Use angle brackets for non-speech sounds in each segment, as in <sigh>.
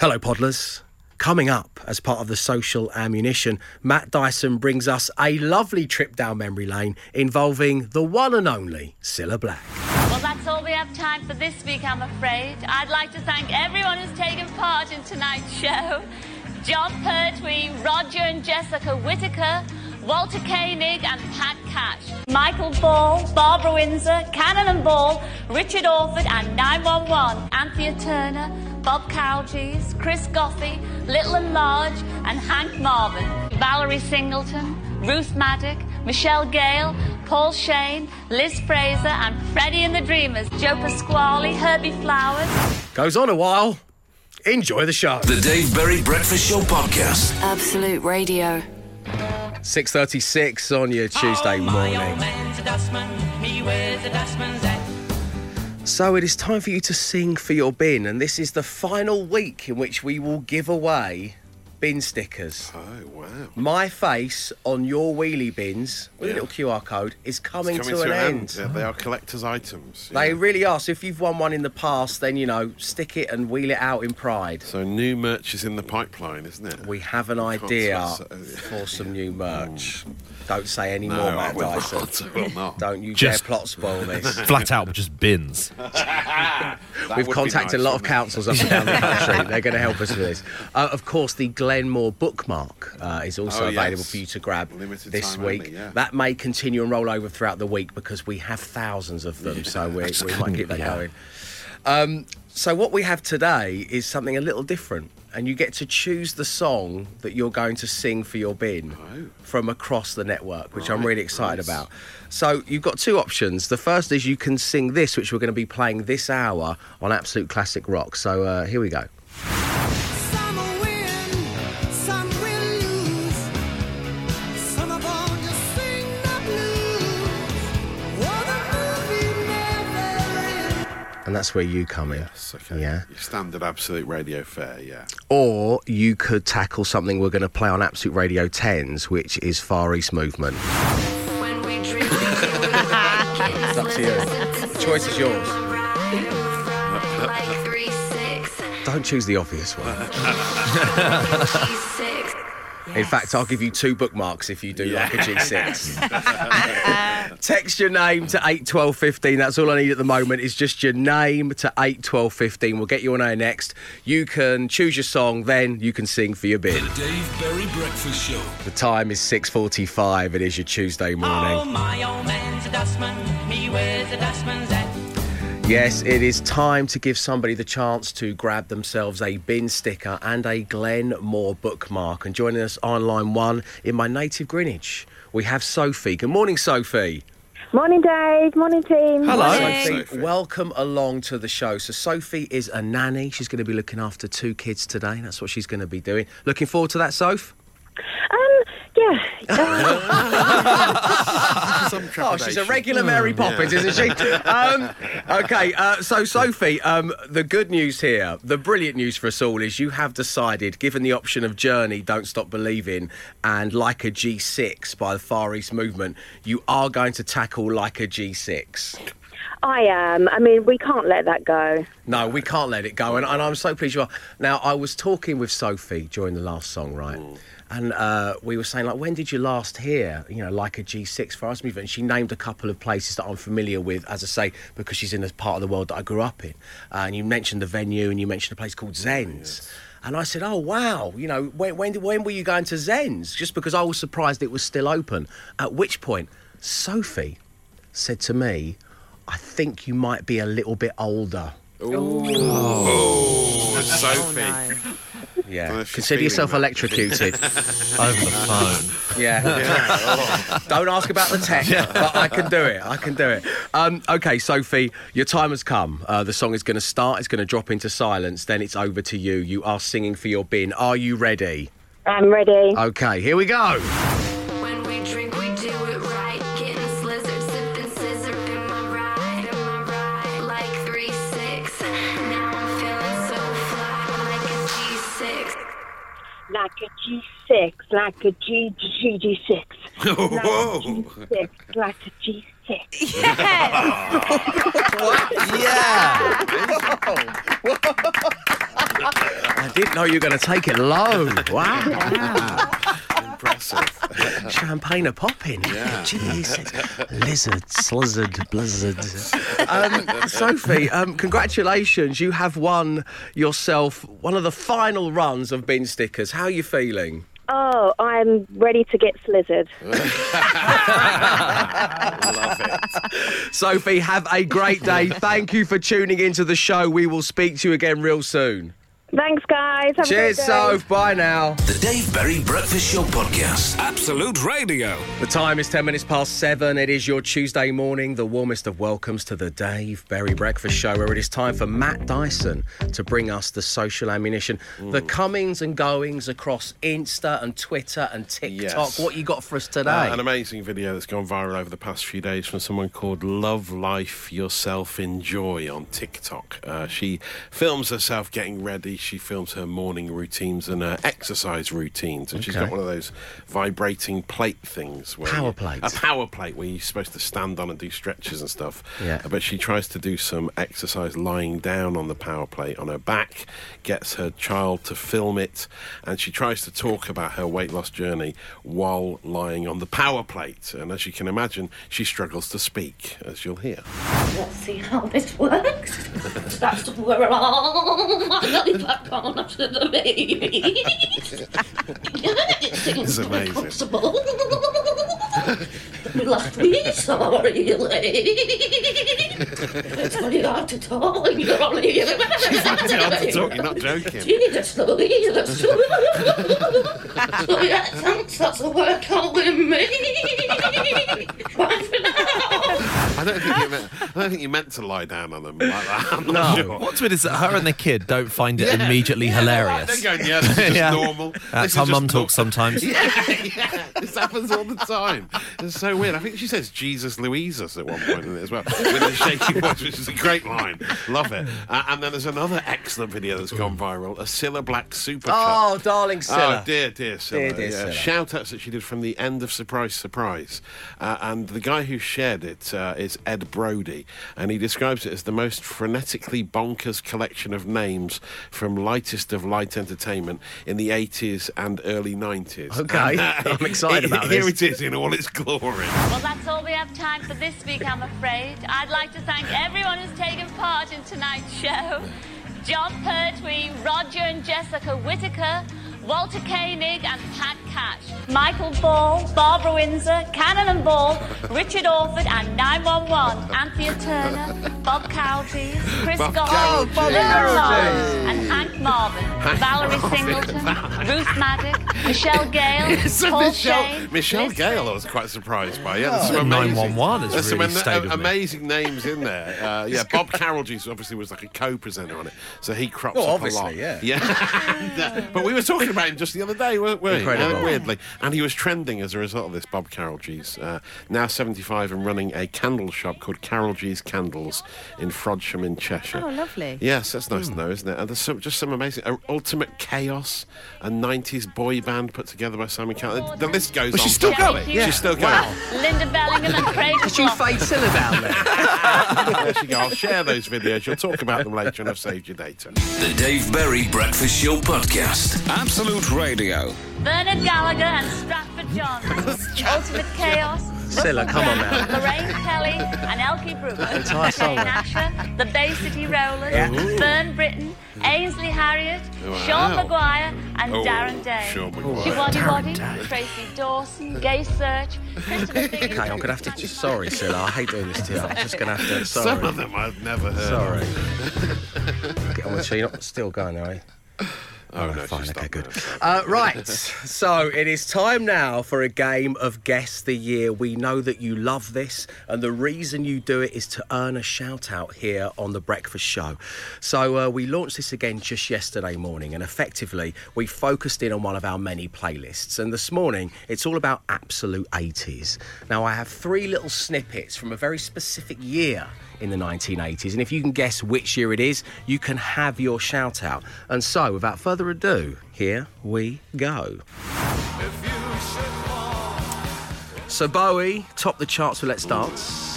Hello, Podlers. Coming up as part of the social ammunition, Matt Dyson brings us a lovely trip down memory lane involving the one and only Cilla Black. Well, that's all we have time for this week, I'm afraid. I'd like to thank everyone who's taken part in tonight's show. Jon Pertwee, Roger and Jessica Whittaker, Walter Koenig and Pat Cash, Michael Ball, Barbara Windsor, Cannon and Ball, Richard Orford and 911, Anthea Turner, Bob Carolgees, Chris Gothy, Little and Large, and Hank Marvin, Valerie Singleton, Ruth Maddock, Michelle Gayle, Paul Shane, Liz Fraser, and Freddie and the Dreamers, Joe Pasquale, Herbie Flowers. Goes on a while. Enjoy the show. The Dave Berry Breakfast Show Podcast. Absolute Radio. 6.36 on your Tuesday morning. So it is time for you to sing for your bin, and this is the final week in which we will give away bin stickers. Oh, wow. My face on your wheelie bins with Yeah. a little QR code is coming, Coming to, an end. Yeah, they are collector's items. They really are. So if you've won one in the past, then you know, stick it and wheel it out in pride. So new merch is in the pipeline, isn't it? We have an idea say so. for some new merch. Don't say any no, more, I Matt will Dyson. <laughs> not. Not. Don't you Just- dare plot spoil this. <laughs> Flat out, just bins. <laughs> We've contacted nice, a lot of councils up and down the country. They're going to help us with this. Uh, of course, the Glenn Moore bookmark uh, is also Oh, available for you to grab Limited this week. only, yeah. That may continue and roll over throughout the week because we have thousands of them, so we, we might keep that yeah. going. Um, so what we have today is something a little different, and you get to choose the song that you're going to sing for your bin Oh. from across the network, which I'm really excited nice. about. So you've got two options. The first is you can sing this, which we're going to be playing this hour on Absolute Classic Rock. So uh, here we go. And that's where you come in. Yes, okay. Yeah. Your standard absolute radio fare, yeah. Or you could tackle something we're going to play on Absolute Radio 10s, which is Far East Movement. When we drink, we do it right. It's up to you. The choice is yours. Like three six, Don't choose the obvious one. <laughs> G6. In fact, I'll give you two bookmarks if you do like a G6. <laughs> <laughs> Text your name to 81215. That's all I need at the moment is just your name to 81215. We'll get you on air next. You can choose your song, then you can sing for your bid. The Dave Berry Breakfast Show. The time is 6.45. It is your Tuesday morning. Oh, my old man's a dustman. He wears a dustman's hat. Yes, it is time to give somebody the chance to grab themselves a bin sticker and a Glenn Moore bookmark. And joining us on line one in my native Greenwich, we have Sophie. Good morning, Sophie. Morning, Dave. Morning, team. Hello. Morning. Sophie, Sophie. welcome along to the show. So, Sophie is a nanny. She's going to be looking after two kids today. That's what she's going to be doing. Looking forward to that, Soph? Um, yeah. Oh, she's a regular Mary Poppins, isn't she? Um, okay, uh, so Sophie, um, the good news here, the brilliant news for us all is you have decided, given the option of Journey, Don't Stop Believing, and Like a G6 by the Far East Movement, you are going to tackle Like a G6. I am. I mean, we can't let that go. No, we can't let it go, and, and I'm so pleased you are. Now, I was talking with Sophie during the last song, right? And uh, we were saying, like, when did you last hear, you know, like a G6 Far East Movement? And she named a couple of places that I'm familiar with, as I say, because she's in a part of the world that I grew up in. Uh, and you mentioned the venue, and you mentioned a place called Zens. And I said, "Oh wow, you know, when when, when were you going to Zens?" Just because I was surprised it was still open. At which point, Sophie said to me, "I think you might be a little bit older." Oh, Sophie. Yeah. don't know if Consider yourself that. electrocuted. <laughs> Over the phone. yeah. <laughs> <laughs> Don't ask about the tech, but I can do it. I can do it. Um, okay, Sophie, your time has come. Uh, the song is going to start. It's going to drop into silence. Then it's over to you. You are singing for your bin. Are you ready? I'm ready. Okay, here we go. Like a G6, like a G, G, G6. Whoa. G6, like a G6. <laughs> Yeah. I didn't know you were going to take it low. Wow. Impressive. <laughs> Champagne a popping. Yeah. <laughs> Jesus. Lizard, slizzard, blizzard. Um, <laughs> Sophie, um, congratulations. You have won yourself one of the final runs of bin stickers. How are you feeling? Oh, I'm ready to get slizzard. Love it. Sophie, have a great day. Thank you for tuning into the show. We will speak to you again real soon. Thanks, guys. Have Cheers, a. Soph. Bye now. The Dave Berry Breakfast Show Podcast. Absolute Radio. The time is 10 minutes past seven. It is your Tuesday morning, the warmest of welcomes to the Dave Berry Breakfast Show, where it is time for Matt Dyson to bring us the social ammunition, the comings and goings across Insta and Twitter and TikTok. Yes. What you got for us today? Uh, an amazing video that's gone viral over the past few days from someone called Love Life Yourself Enjoy on TikTok. Uh, she films herself getting ready. She films her morning routines and her exercise routines. And she's Okay. got one of those vibrating plate things. Where Power plate. A power plate where you're supposed to stand on and do stretches and stuff. Yeah. Uh, But she tries to do some exercise lying down on the power plate on her back, gets her child to film it, and she tries to talk about her weight loss journey while lying on the power plate. And as you can imagine, she struggles to speak, as you'll hear. Let's see how this works. <laughs> That's where all my lollipop on up to the <laughs> baby. It's amazing. Possible. We left me sorry, lady. It's very hard to talk when you're only. It's hard to talk, you're not joking. Jesus, Louise. <laughs> so yeah, thanks, that's a workout with me. Bye for now. I don't think you meant, I don't think you meant to lie down on them like that. I'm not No. sure. What's weird is that her and the kid don't find it immediately They're hilarious. going, yeah, this is just <laughs> Yeah. normal. That's This how is just mum nor- talks sometimes. <laughs> Yeah, yeah, this happens all the time. <laughs> It's so weird. I think she says Jesus Louises at one point in it as well, with a shaky voice, which is a great line. Love it. Uh, and then there's another excellent video that's gone viral: a Cilla Black Super oh, darling Cilla. Oh dear, dear Cilla. Dear, dear yeah. Cilla. Shout outs that she did from the end of Surprise Surprise. Uh, and the guy who shared it uh, is Ed Brody. And he describes it as the most frenetically bonkers collection of names from lightest of light entertainment in the 80s and early 90s. Okay, And, uh, I'm excited about <laughs> Here this. it is in all its glory. Well, that's all we have time for this week, I'm afraid. I'd like to thank everyone who's taken part in tonight's show. Jon Pertwee, Roger and Jessica Whittaker, Walter Koenig and Pat Cash, Michael Ball, Barbara Windsor, Cannon and Ball, Richard Orford and 911, Anthea Turner, Bob Carolgees, Chris Bob Goff, Cowdees. Lynn Cowdees. And Hank Marvin, <laughs> Hank Valerie Marvin. Singleton, <laughs> Ruth Maddock, Michelle Gayle, <laughs> So Paul Michelle, Shane, Michelle Liz Gale, I was quite surprised by. Yeah, there's some amazing, 911 has there's some really ama- stayed with me. amazing names in there. Uh, yeah, Bob Carolgees obviously was like a co-presenter on it, so he crops Well, up obviously, a lot. yeah. yeah. And, uh, but we were talking about him just the other day, weren't we? Incredible. Uh, weirdly, and he was trending as a result of this. Bob Carolgees, uh, now 75 and running a candle shop called Carolgees Candles in Frodsham in Cheshire. Oh, lovely. Yes, that's nice to know, isn't it? And there's some, just some amazing uh, Ultimate Kaos, a 90s boy band put together by Simon Cowell. The list goes But on. she's still Jerry going? Yeah. She's still going. Wow. Linda Bellingham and Craig Did you Ross. fade Cilla down there? <laughs> there she go. I'll share those videos. You'll talk about them later, and I've saved your data. The Dave Berry Breakfast Show Podcast. Absolute Radio. Bernard Gallagher and Stratford John. <laughs> Ultimate Kaos. Cilla, Russell come on now. Lorraine Kelly and Elkie Brooks. Entire song. Jane Asher, the Bay City Rollers, Fern Britton, Ainsley Harriott, Sean Wow. Maguire, and Oh, Darren Day. Sean Maguire. Shiwaddy Darren Waddy, Day. Tracy Dawson, Gay Search, Christopher Figgins. Okay, I'm gonna have to. Just, sorry, Cilla. I hate doing this to you. I'm just gonna have to. Sorry. Some of them I've never heard. Sorry. of. Get on with you. You're not still going, are you? Oh, no, fine, okay, good. Uh, right, so it is time now for a game of Guess the Year. We know that you love this, and the reason you do it is to earn a shout out here on The Breakfast Show. So uh, we launched this again just yesterday morning, and effectively we focused in on one of our many playlists. And this morning it's all about absolute 80s. Now, I have three little snippets from a very specific year in the 1980s. And if you can guess which year it is, you can have your shout out. And so, without further ado, here we go. So, Bowie topped the charts with Let's Dance.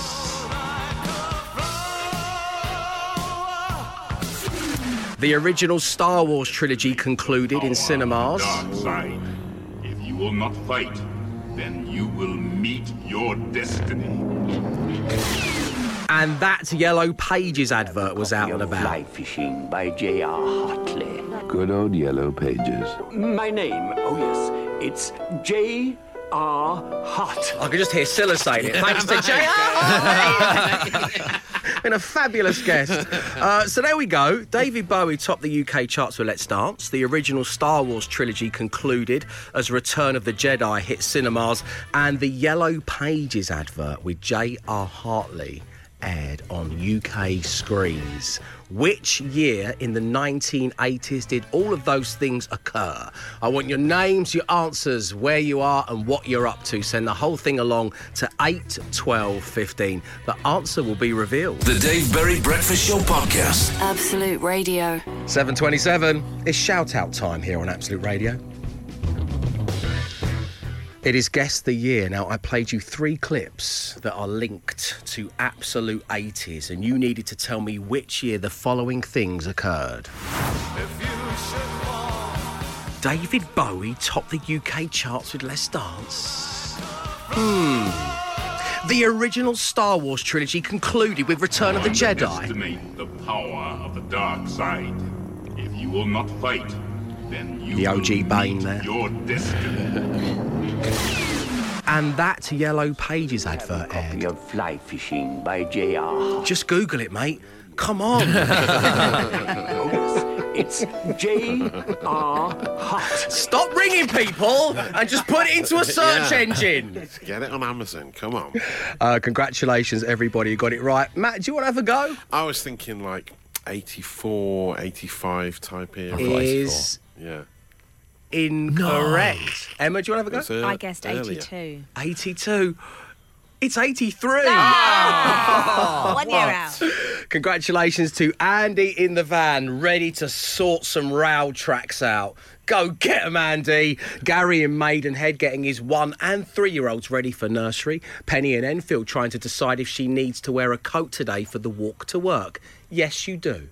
The original Star Wars trilogy concluded in cinemas. If you will not fight, then you will meet your destiny. And that Yellow Pages advert was out and about. Fly fishing by J.R. Hartley. Good old yellow pages. My name, oh yes, it's J.R. Hart. I can just hear Cilla saying it. Thanks to <laughs> JR. <laughs> Been a fabulous guest. Uh, so there we go. David Bowie topped the UK charts with Let's Dance. The original Star Wars trilogy concluded as Return of the Jedi hit cinemas, and the Yellow Pages advert with J.R. Hartley aired on UK screens. Which year in the 1980s did all of those things occur? I want your names, your answers, where you are, and what you're up to. Send the whole thing along to 8 12 15. The answer will be revealed. The Dave Berry Breakfast Show Podcast. Absolute Radio. 727. It's shout out time here on Absolute Radio. It is Guess the Year. Now, I played you three clips that are linked to absolute 80s, and you needed to tell me which year the following things occurred. David Bowie topped the UK charts with Let's Dance. Hmm. The original Star Wars trilogy concluded with Return of the Jedi. The power of the dark side. If you will not fight, The OG Bane there. your. And that Yellow Pages advert Copy aired. of Fly Fishing by J.R. Just Google it, mate. Come on. <laughs> It's J.R. Hart. Stop ringing people and just put it into a search Yeah. engine. Get it on Amazon. Come on. Uh, congratulations, everybody who got it right. Matt, do you want to have a go? I was thinking like 84, 85 type era. Is Yeah. incorrect. Emma, do you want to have a It's go? ear- I guessed earlier. 82. 82. It's 83. <laughs> One year out. Congratulations to Andy in the van, ready to sort some row tracks out. Go get get 'em, Andy. Gary in Maidenhead getting his one and three year olds ready for nursery. Penny in Enfield trying to decide if she needs to wear a coat today for the walk to work. Yes, you do.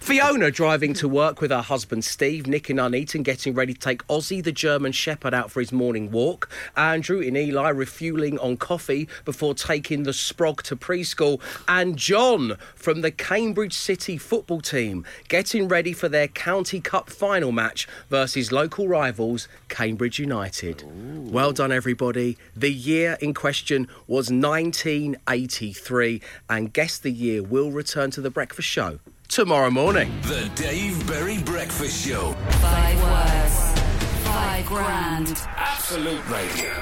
Fiona driving to work with her husband Steve, Nick in Nuneaton getting ready to take Ozzy the German Shepherd out for his morning walk. Andrew in Ely refueling on coffee before taking the Sprog to preschool. And John from the Cambridge City football team getting ready for their County Cup final match versus local rivals Cambridge United. Well done, everybody. The year in question was 1983, and guess the year will return to the breakfast show tomorrow morning. The Dave Berry Breakfast Show. Five words. Five grand. Absolute Radio.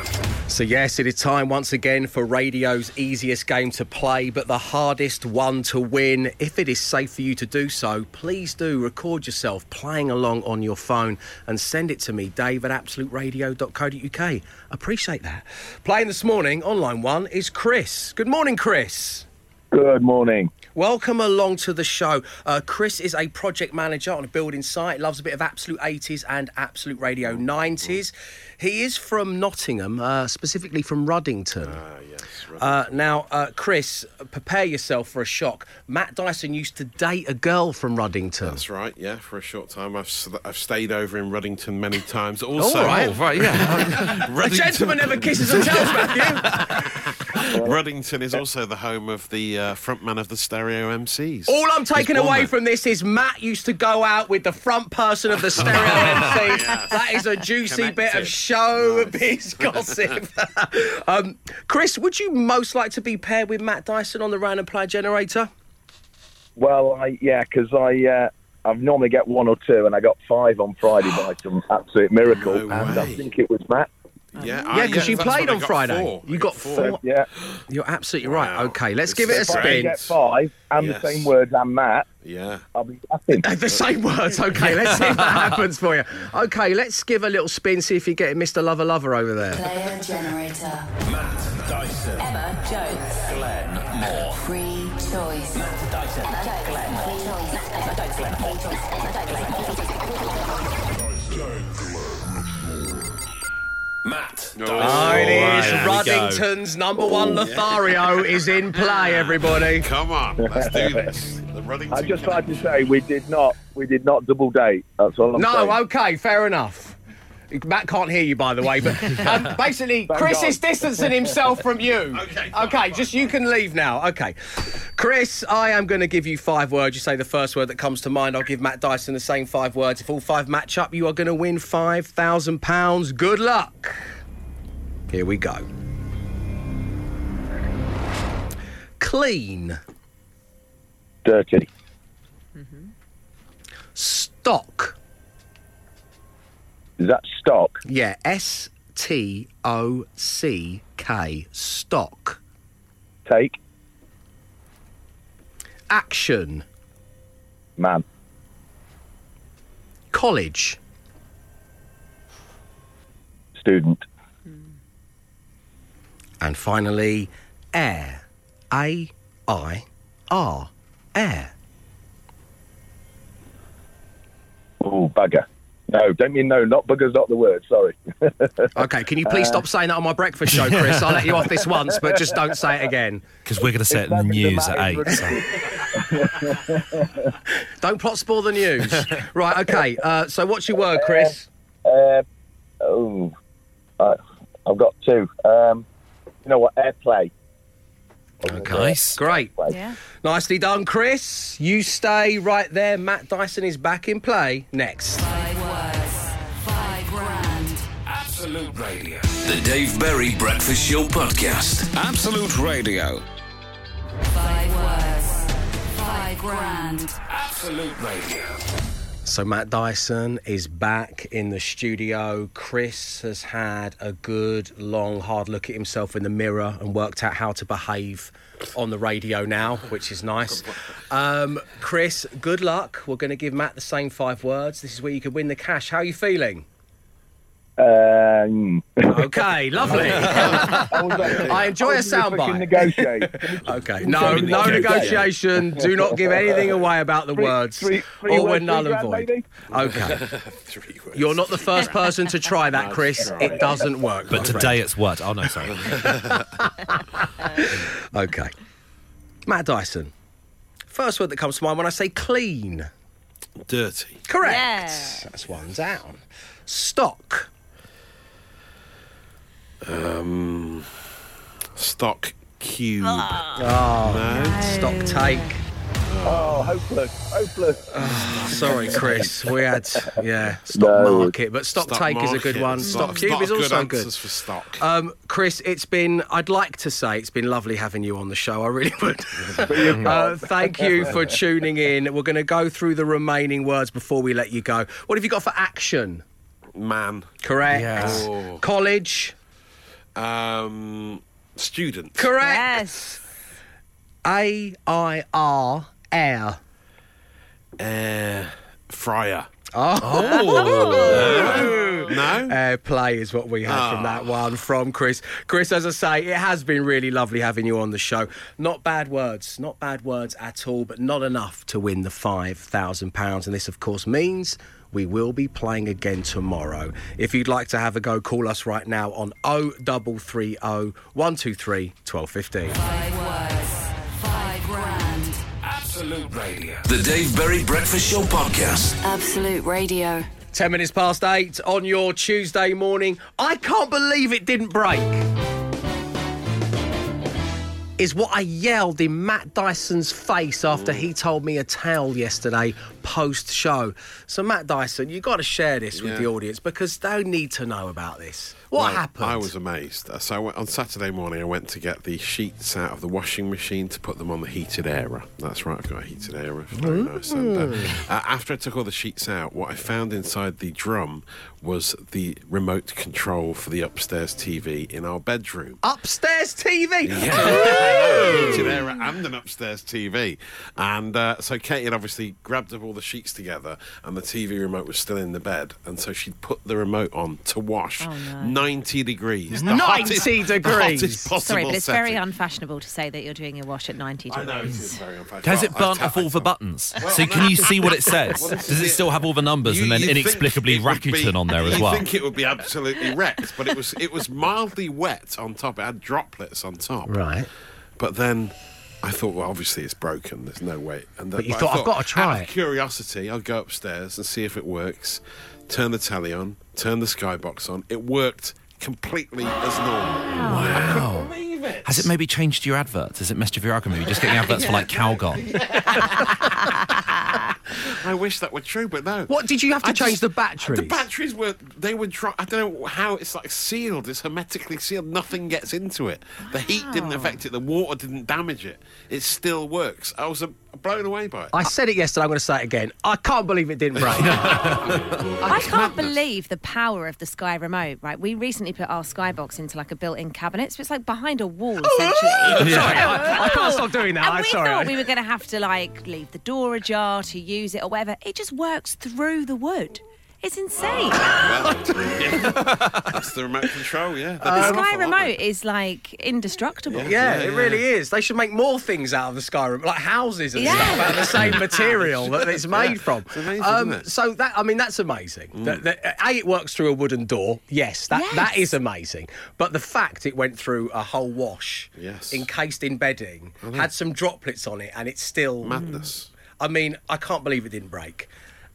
So, yes, it is time once again for radio's easiest game to play, but the hardest one to win. If it is safe for you to do so, please do record yourself playing along on your phone and send it to me, dave at absoluteradio.co.uk. Appreciate that. Playing this morning on line one is Chris. Good morning, Chris. Good morning. Welcome along to the show. Uh, Chris is a project manager on a building site, loves a bit of Absolute 80s and Absolute Radio 90s. He is from Nottingham, uh, specifically from Ruddington. Ah, yes. Uh, now, uh, Chris, prepare yourself for a shock. Matt Dyson used to date a girl from Ruddington. That's right, yeah, for a short time. I've, I've stayed over in Ruddington many times. <laughs> Also, All right. Oh, right, yeah. <laughs> <laughs> A gentleman never kisses and tells, Matthew. Ruddington is also the home of the uh, frontman of the Stereo MCs. All I'm taking away there. from this is Matt used to go out with the front person of the stereo <laughs> MC. That is a juicy bit of Connected. show biz <laughs> gossip. <laughs> um, Chris, would you most like to be paired with Matt Dyson on the Random Play Generator? Well, I yeah, because I uh, I normally get one or two, and I got five on Friday by some absolute miracle, No and I think it was Matt. Oh, yeah, Yeah, because you played on Friday. four. You I got four. So, yeah, You're absolutely Wow. right. Okay, let's It's give it a spin. if I get five and Yes. the same words and Matt, Yeah. I'll be happy. <laughs> The same words. Okay, <laughs> let's see if that happens for you. Okay, let's give a little spin, see if you get Mr. Lover Lover over there. Player generator. Matt Dyson. Emma Jones. Glenn Moore. Free choice. Oh, Oh, it is. there. Ruddington's number one Lothario is in play, everybody. Come on, let's do this. The the. I just like to say we did not we did not double date. That's all I'm no, saying. okay, fair enough. Matt can't hear you, by the way, but <laughs> um, basically, Thank Chris God. is distancing himself from you. <laughs> Okay, Okay, just you can leave now. Okay. Chris, I am going to give you five words. You say the first word that comes to mind. I'll give Matt Dyson the same five words. If all five match up, you are going to win £5,000. Good luck. Here we go. Clean. Dirty. Mm-hmm. Stock. Is that stock? Yeah, S T O C K. Stock. Take. Action. Man. College. Student. And finally, air. A I R. Air. Oh, bugger. No, don't mean no. Not bugger's not the word. Sorry. <laughs> Okay, can you please stop saying that on my breakfast show, Chris? I'll let you off this once, but just don't say it again. Because we're going to say it in the news at eight. so. Don't plot spoil the news. <laughs> right, okay. Uh, so what's your word, Chris? Uh, oh, uh, I've got two. Um, you know what? Airplay. Okay. Great. Yeah. Nicely done, Chris. You stay right there. Matt Dyson is back in play next. Five words, five grand. Absolute Radio. The Dave Berry Breakfast Show Podcast. Absolute Radio. Five words, five grand. Absolute Radio. So Matt Dyson is back in the studio. Chris has had a good, long, hard look at himself in the mirror and worked out how to behave on the radio now, which is nice. Um, Chris, good luck. We're going to give Matt the same five words. This is where you can win the cash. How are you feeling? Um, Okay, <laughs> lovely. <laughs> I enjoy a soundbite. Negotiate. <laughs> Okay, no, no negotiation. Do not give anything away about the Three- words, three- three or we're words, null and void. maybe? Okay, Three words. you're not the first person to try that, Chris. It doesn't work. But my friend. today it's worked. Oh, no, sorry. Okay. Matt Dyson. First word that comes to mind when I say clean. Dirty. Correct. Yeah. That's one down. Stock. Um, stock cube. Oh, No. stock take. oh, hopeless. Hopeless. Sorry, Chris. We had, yeah, stock No. market, but stock, Stock take is a good one. There's Stock cube not is also good. answers for stock. Um, Chris, it's been, I'd like to say it's been lovely having you on the show. I really would. uh, thank you for tuning in. We're going to go through the remaining words before we let you go. What have you got for action? Man. Correct. Yes. Oh. College. Um, student. Correct. Yes. A I R air. Air fryer. Oh. No. <laughs> Air play is what we had from that one from Chris. Chris, as I say, it has been really lovely having you on the show. Not bad words, not bad words at all, but not enough to win the £5,000. And this, of course, means we will be playing again tomorrow. If you'd like to have a go, call us right now on 0330 123 1215. Five words, five grand. Absolute Radio. The Dave Berry Breakfast Show Podcast. Absolute Radio. 10 minutes past 8 on your Tuesday morning. I can't believe it didn't break. Is what I yelled in Matt Dyson's face after he told me a tale yesterday post show. So, Matt Dyson, you've got to share this with Yeah. the audience because they need to know about this. What Well, happened? I was amazed. Uh, So I went- on Saturday morning, I went to get the sheets out of the washing machine to put them on the heated airer. That's right, I've got a heated airer. It's Very nice. And, uh, uh, after I took all the sheets out, what I found inside the drum was the remote control for the upstairs TV in our bedroom. Upstairs TV. Yeah. <laughs> heated airer and an upstairs TV. And uh, so Katie had obviously grabbed up all the sheets together, and the TV remote was still in the bed. And so she'd put the remote on to wash. Oh, no. 90 degrees. The 90 hottest- degrees. hottest possible Sorry, but it's very unfashionable to say that you're doing your wash at 90 I degrees. know it is very unfashionable. Has it Well, I burnt off all the buttons? Well, so can you see what it says? Well, Does it it. still have all the numbers You- and then inexplicably it would be- Rakuten on there as well you'd think it would be absolutely wrecked, but it was it was mildly wet on top. It had droplets on top. Right. But then I thought, well, obviously it's broken. There's no way. And But you I thought, "I've gotta try out it." Of curiosity, I'll go upstairs and see if it works. Turn the telly on. Turn the skybox on. It worked completely as normal. I couldn't believe it. Has it maybe changed your adverts? Has it messed with your algorithm? You're just getting adverts for like Calgon. <laughs> <laughs> <laughs> I wish that were true, but no. What did you have to I change just- the batteries? The batteries were they were dry. I don't know how it's like sealed. It's hermetically sealed. Nothing gets into it. The heat didn't affect it. The water didn't damage it. It still works. I was uh, blown away by it. I said it yesterday. I'm going to say it again. I can't believe it didn't break. <laughs> I can't believe the power of the Sky remote, right? We recently put our Skybox into like a built-in cabinet, so it's like behind a wall, oh, essentially. <laughs> Sorry, I, I can't stop doing that. And I'm we sorry. thought we were going to have to like leave the door ajar to use it or whatever. It just works through the wood. It's insane. Well, yeah. <laughs> That's the remote control. Yeah. the They're Sky remote is like indestructible. Yeah, it really is. They should make more things out of the Skyrim, like houses and Yeah. stuff, out of the same <laughs> material that it's made from. It's amazing, Um, isn't it? So that, I mean, that's amazing. That, that- a, it works through a wooden door. Yes, that that Yes. is amazing. But the fact it went through a whole wash, Yes. encased in bedding, had some droplets on it, and it's still Madness. I mean, I can't believe it didn't break.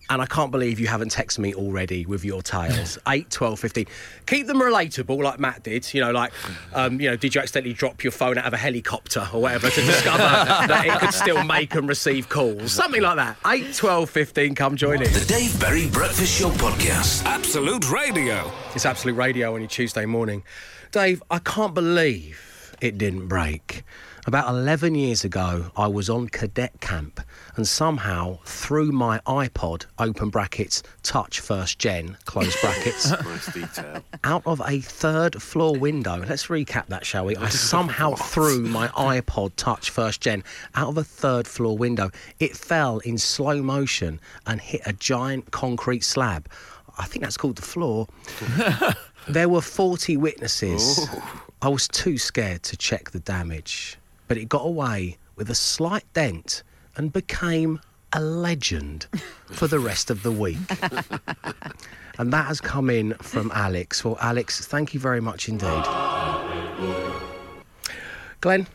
And I can't believe you haven't texted me already with your tales. <laughs> 8, 12, 15. Keep them relatable like Matt did. You know, like, um, you know, did you accidentally drop your phone out of a helicopter or whatever to discover <laughs> that it could still make and receive calls? Something like that. 8, 12, 15, come join us. The Dave Berry Breakfast Show Podcast. Absolute Radio. It's Absolute Radio on your Tuesday morning. Dave, I can't believe it didn't break. About 11 years ago, I was on cadet camp and somehow through my iPod, open brackets, touch first gen, close <laughs> brackets, out of a third floor window. Let's recap that, shall we? I somehow <laughs> threw my iPod Touch first gen out of a third floor window. It fell in slow motion and hit a giant concrete slab. I think that's called the floor. <laughs> there were 40 witnesses. I was too scared to check the damage, but it got away with a slight dent and became a legend for the rest of the week. <laughs> And that has come in from Alex. Well, Alex, thank you very much indeed. Glenn,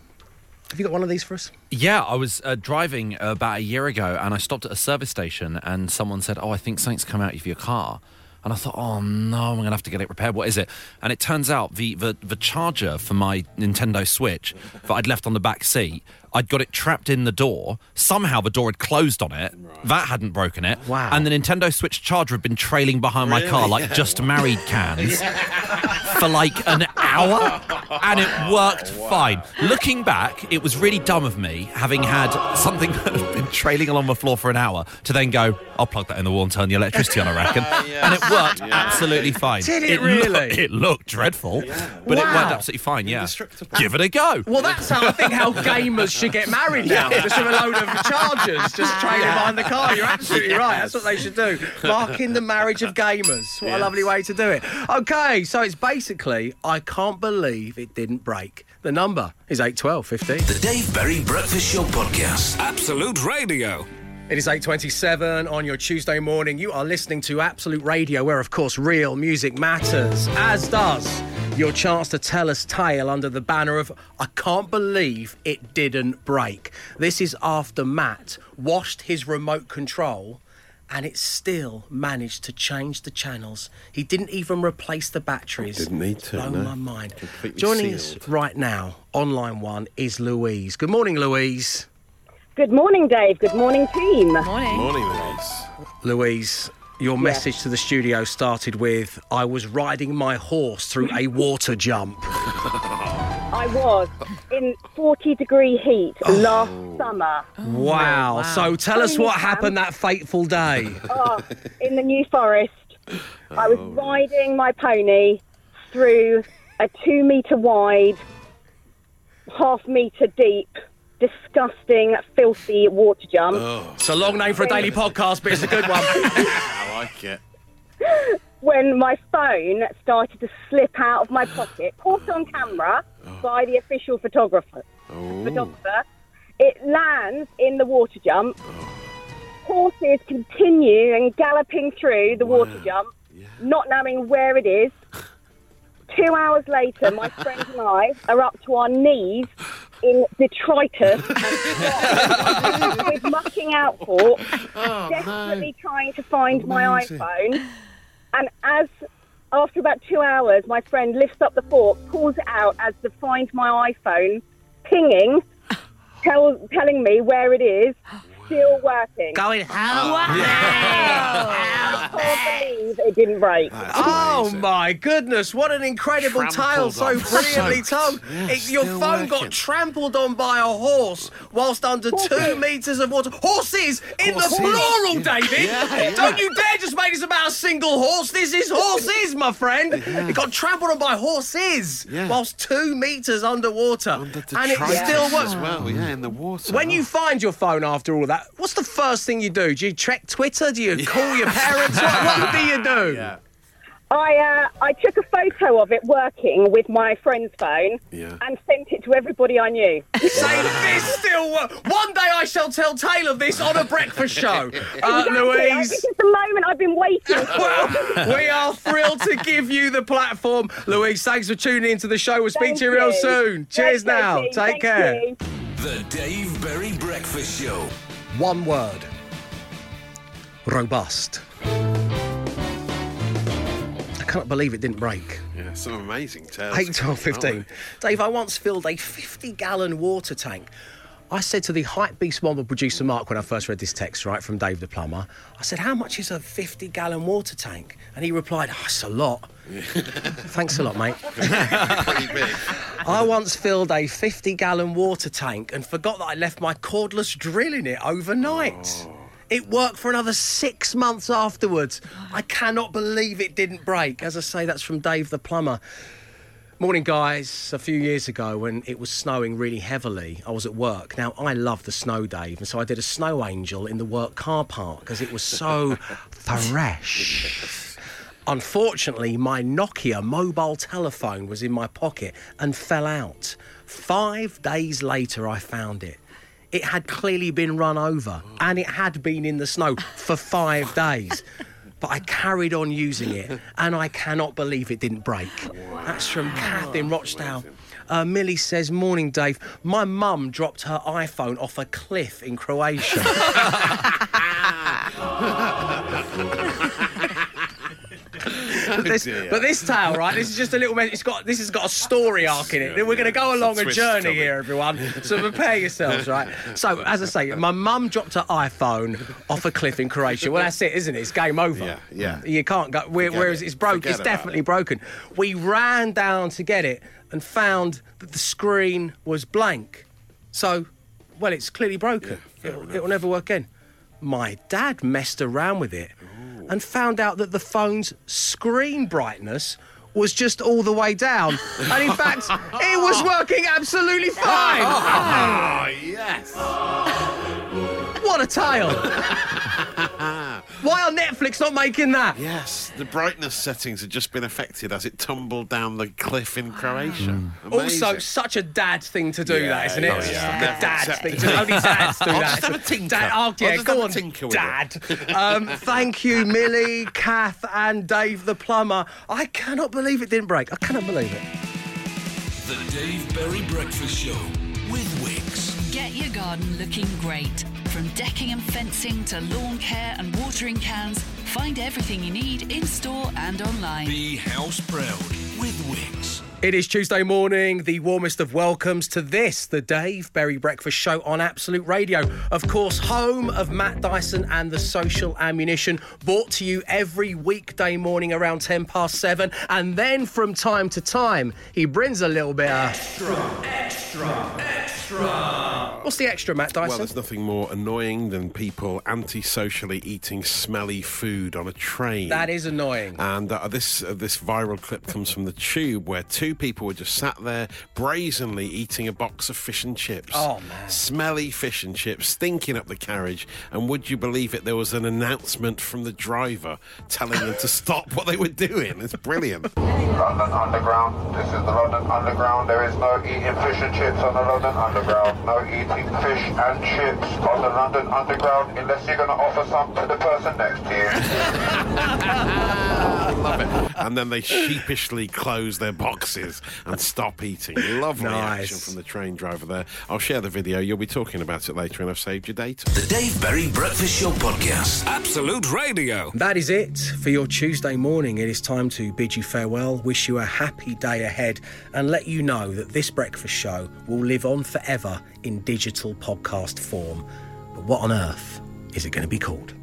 have you got one of these for us? Yeah, I was uh, driving about a year ago and I stopped at a service station and someone said, Oh, I think something's come out of your car. And I thought, oh no, I'm going to have to get it repaired. What is it? And it turns out the, the, the charger for my Nintendo Switch that I'd left on the back seat, I'd got it trapped in the door. Somehow the door had closed on it. That hadn't broken it. Wow. And the Nintendo Switch charger had been trailing behind my car like Yeah. just married cans <laughs> for like an hour and it worked <laughs> fine. Looking back, it was really dumb of me having had something <laughs> that had been trailing along the floor for an hour to then go, I'll plug that in the wall and turn the electricity on, I reckon. <laughs> And it worked absolutely fine. Did it loo- really? it looked dreadful, but it worked absolutely fine, yeah. Give it a go. Well, that's how I think how gamers should get married now. Just with a load of chargers just trailing behind the car. You're absolutely right. That's what they should do. Marking the marriage of gamers. What a lovely way to do it. Okay, so it's basically, I can't believe it didn't break. The number is 812 15. The Dave Berry Breakfast Show Podcast. Absolute Radio. It is 8.27 on your Tuesday morning. You are listening to Absolute Radio, where, of course, real music matters, as does your chance to tell us tale under the banner of I can't believe it didn't break. This is after Matt washed his remote control and it still managed to change the channels. He didn't even replace the batteries. Didn't need to, Blown no. my mind. Completely Joining sealed. us right now on line one is Louise. Good morning, Louise. Good morning, Dave. Good morning, team. Morning. Morning, Louise. Louise, your message to the studio started with I was riding my horse through a water jump. I was in 40 degree heat oh. last oh. summer Wow. So tell us what happened that fateful day. <laughs> oh, in the New Forest. I was oh. riding my pony through a two metre wide, half metre deep, disgusting, filthy water jump. It's a long name for a daily podcast, but it's a good one. <laughs> I like it. <laughs> when my phone started to slip out of my pocket, caught on camera by the official photographer. Oh. Photographer, it lands in the water jump. Oh. Horses continue and galloping through the water jump, not knowing where it is. Two hours later, my <laughs> friend and I are up to our knees in detritus and <laughs> <laughs> with mucking out for, oh, desperately trying to find my iPhone. And as after about two hours, my friend lifts up the fork, pulls it out as the Find My iPhone, pinging, <laughs> tell, telling me where it is, still working. Going how? Oh, <laughs> I can't believe it didn't break. Oh my goodness! What an incredible tale! So <laughs> brilliantly told. It- your phone working. got trampled on by a horse whilst under two meters of water. Horses in Horses. the plural, Yeah. David. Yeah, yeah. Don't you dare just make this about a single horse. This is horses, my friend. It got trampled on by horses Yeah. whilst two meters underwater, and it still works. well. Yeah, in the water. When you find your phone after all that, what's the first thing you do? Do you check Twitter? Do you call your parents? what, what do you do? <laughs> I uh, I took a photo of it working with my friend's phone Yeah. and sent it to everybody I knew. <laughs> Say this still works. One day I shall tell Taylor this on a breakfast show. <laughs> Uh, Exactly. I- Louise. This is the moment I've been waiting for. we are thrilled to give you the platform. Louise, thanks for tuning into the show. We'll speak Thank to you real you. soon. Cheers Thanks, now. Sophie. Take Thank care. you. The Dave Berry Breakfast Show. One word. Robust. I cannot believe it didn't break. Yeah, some amazing tales. 8, 12, 15. Dave, I once filled a 50 gallon water tank. I said to the hype beast model producer Mark when I first read this text, right, from Dave the plumber, I said, How much is a 50 gallon water tank? And he replied, Oh, it's a lot. Thanks a lot, mate. <laughs> Pretty big. I once filled a 50 gallon water tank and forgot that I left my cordless drill in it overnight. Oh. It worked for another six months afterwards. I cannot believe it didn't break. As I say, that's from Dave the plumber. Morning, guys. A few years ago, when it was snowing really heavily, I was at work. Now, I love the snow, Dave, and so I did a snow angel in the work car park because it was so <laughs> fresh. Unfortunately, my Nokia mobile telephone was in my pocket and fell out. Five days later, I found it. It had clearly been run over and it had been in the snow for five <laughs> days. But I carried on using it and I cannot believe it didn't break. That's from Kath in Rochdale. Uh, Millie says, Morning, Dave. My mum dropped her iPhone off a cliff in Croatia. <laughs> <laughs> but, this, but this tale, right? This is just a little. It's got this has got a story arc in it. We're going to go along a twist journey here, everyone. So prepare yourselves, right? So as I say, my mum dropped her iPhone off a cliff in Croatia. Well, that's it, isn't it? It's game over. Yeah, yeah. You can't go. Whereas it. it's broke, Forget it's definitely it. broken. We ran down to get it and found that the screen was blank. So, well, it's clearly broken. it'll, it'll never work again. My dad messed around with it and found out that the phone's screen brightness was just all the way down. And in fact, it was working absolutely fine. <laughs> Ah, yes. What a tale. Why are Netflix not making that? Yes, the brightness settings had just been affected as it tumbled down the cliff in Croatia. Also, such a dad thing to do, Yeah, that, isn't it? oh, yeah. just a dad thing. To, only dads do I'll that. just have a tinker. Dad, oh, I'll just go have a on, tinker with it. dad. Um, thank you, Millie, Kath, and Dave the plumber. I cannot believe it didn't break. I cannot believe it. The Dave Berry Breakfast Show with Wickes. Get your garden looking great. From decking and fencing to lawn care and watering cans, find everything you need in store and online. Be house proud with Wickes. It is Tuesday morning, the warmest of welcomes to this, the Dave Berry Breakfast Show on Absolute Radio. Of course, home of Matt Dyson and the Social Ammunition, brought to you every weekday morning around 10 past 7. And then from time to time, he brings a little bit of. Extra, extra, extra. What's the extra, Matt Dyson? Well, there's nothing more annoying than people antisocially eating smelly food on a train. that is annoying. And uh, this uh, this viral clip comes from the tube where two people were just sat there brazenly eating a box of fish and chips. Oh, man. Smelly fish and chips, stinking up the carriage. And would you believe it? There was an announcement from the driver telling them to stop what they were doing. It's brilliant. London Underground. This is the London Underground. There is no eating fish and chips on the London Underground. No eating fish and chips on the London Underground unless you're going to offer some to the person next to you. <laughs> Love it. And then they sheepishly close their boxes and stop eating. Lovely Nice. action from the train driver there. I'll share the video. You'll be talking about it later, and I've saved your data. The Dave Berry Breakfast Show Podcast. Absolute Radio. That is it for your Tuesday morning. It is time to bid you farewell, wish you a happy day ahead, and let you know that this breakfast show will live on forever in digital podcast form. But what on earth is it going to be called?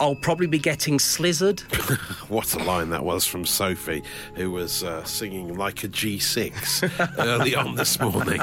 I'll probably be getting slizzard. <laughs> What a line that was from Sophie, who was uh, singing like a G6 <laughs> early on this morning.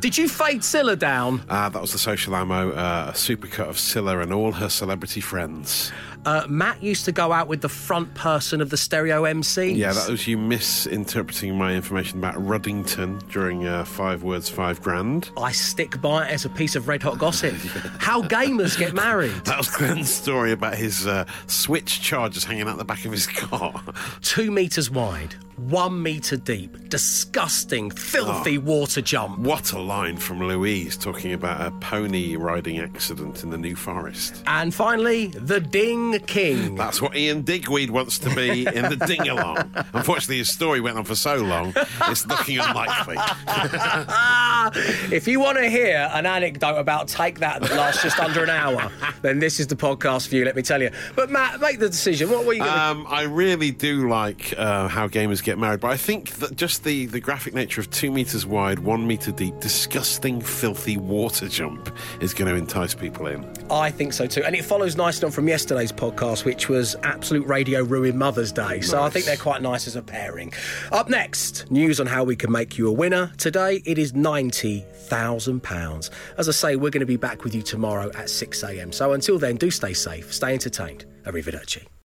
Did you fade Cilla down? Uh, that was the social ammo, uh, a supercut of Cilla and all her celebrity friends. Uh, Matt used to go out with the front person of the stereo MCs. Yeah, that was you misinterpreting my information about Ruddington during uh, Five Words, Five Grand. I stick by it as a piece of red hot gossip. <laughs> How gamers get married. <laughs> That was Glenn's story about his uh, switch chargers hanging out the back of his car. Two metres wide, one metre deep, disgusting, filthy water jump. What a line from Louise talking about a pony riding accident in the New Forest. And finally, the Ding King. That's what Ian Digweed wants to be in the ding along. <laughs> Unfortunately, his story went on for so long, it's looking unlikely. <laughs> if you want to hear an anecdote about Take That that lasts just under an hour, then this is the podcast for you, let me tell you. But Matt, make the decision. What were you going to Um, I really do like uh, how gamers get married, but I think that just the, the graphic nature of two meters wide, one meter deep, disgusting, filthy water jump is going to entice people in. I think so too. And it follows nicely on from yesterday's podcast, which was Absolute Radio Ruin Mother's Day. So I think they're quite nice as a pairing. Up next, news on how we can make you a winner. Today, it is £90,000. As I say, we're going to be back with you tomorrow at 6am. So until then, do stay safe, stay entertained. Arrivederci.